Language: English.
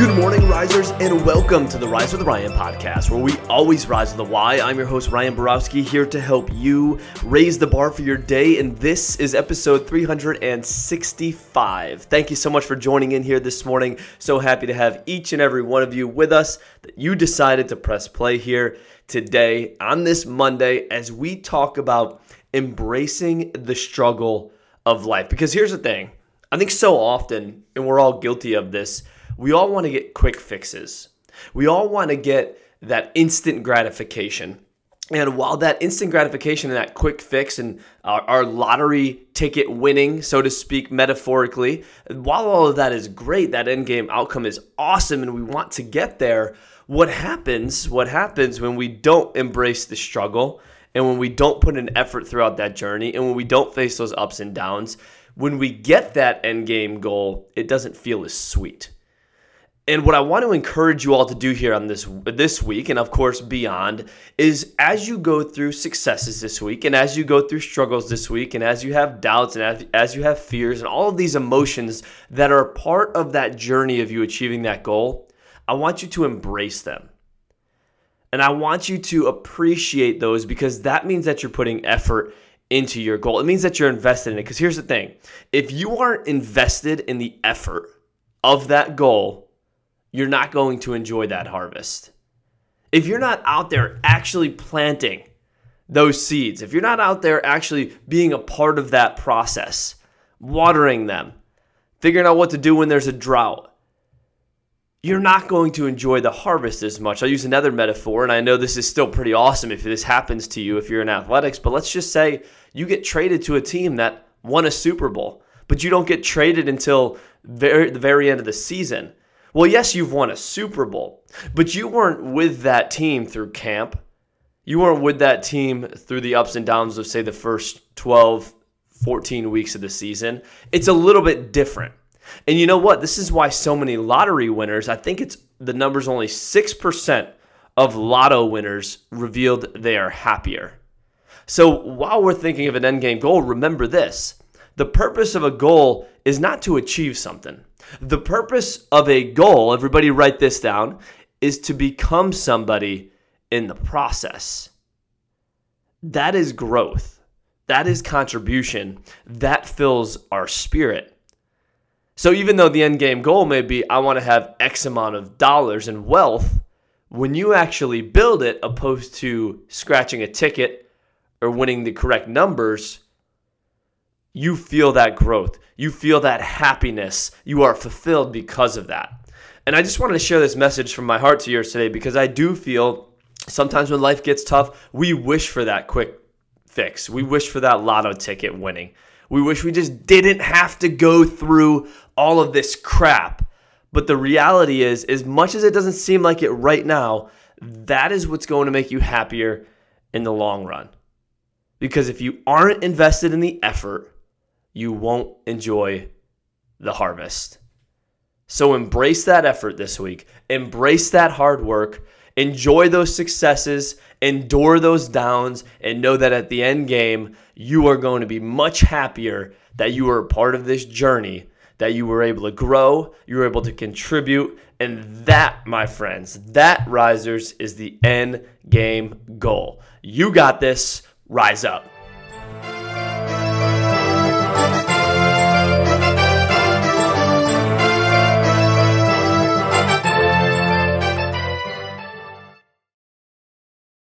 and welcome to the Rise with Ryan podcast, where we always rise with the why. I'm your host, Ryan Borowski, here to help you raise the bar for your day, and this is episode 365. Thank you so much for joining in here this morning. So happy to have each and every one of you with us that you decided to press play here today on this Monday as we talk about embracing the struggle of life. Because here's the thing I think so often, and we're all guilty of this we all want to get quick fixes. We all want to get that instant gratification. And while that instant gratification and that quick fix and our, our, lottery ticket winning, so to speak, metaphorically, while all of that is great, that end game outcome is awesome and we want to get there, what happens, what happens when we don't embrace the struggle and when we don't put an effort throughout that journey and when we don't face those ups and downs, when we get that end game goal, it doesn't feel as sweet. And what I want to encourage you all to do here on this this week and of course beyond is as you go through successes this week and as you go through struggles this week and as you have doubts and as, as you have fears and all of these emotions that are part of that journey of you achieving that goal, I want you to embrace them. And I want you to appreciate those because that means that you're putting effort into your goal. It means that you're invested in it. Because here's the thing if you aren't invested in the effort of that goal, you're not going to enjoy that harvest. If you're not out there actually planting those seeds, if you're not out there actually being a part of that process, watering them, figuring out what to do when there's a drought, you're not going to enjoy the harvest as much. I'll use another metaphor, and I know this is still pretty awesome if this happens to you if you're in athletics, but let's just say you get traded to a team that won a Super Bowl, but you don't get traded until very, the very end of the season. Well, yes, you've won a Super Bowl, but you weren't with that team through camp. You weren't with that team through the ups and downs of, say, the first 12, 14 weeks of the season. It's a little bit different. And you know what? This is why so many lottery winners, I think it's the number's only 6% of lotto winners revealed they are happier. So while we're thinking of an end game goal, remember this the purpose of a goal is not to achieve something. The purpose of a goal, everybody write this down, is to become somebody in the process. That is growth. That is contribution. That fills our spirit. So even though the end game goal may be I want to have X amount of dollars and wealth, when you actually build it opposed to scratching a ticket or winning the correct numbers, you feel that growth. You feel that happiness. You are fulfilled because of that. And I just wanted to share this message from my heart to yours today because I do feel sometimes when life gets tough, we wish for that quick fix. We wish for that lotto ticket winning. We wish we just didn't have to go through all of this crap. But the reality is, as much as it doesn't seem like it right now, that is what's going to make you happier in the long run. Because if you aren't invested in the effort, you won't enjoy the harvest. So embrace that effort this week, embrace that hard work, enjoy those successes, endure those downs, and know that at the end game, you are going to be much happier that you were a part of this journey, that you were able to grow, you were able to contribute, and that, my friends, that risers is the end game goal. You got this, rise up.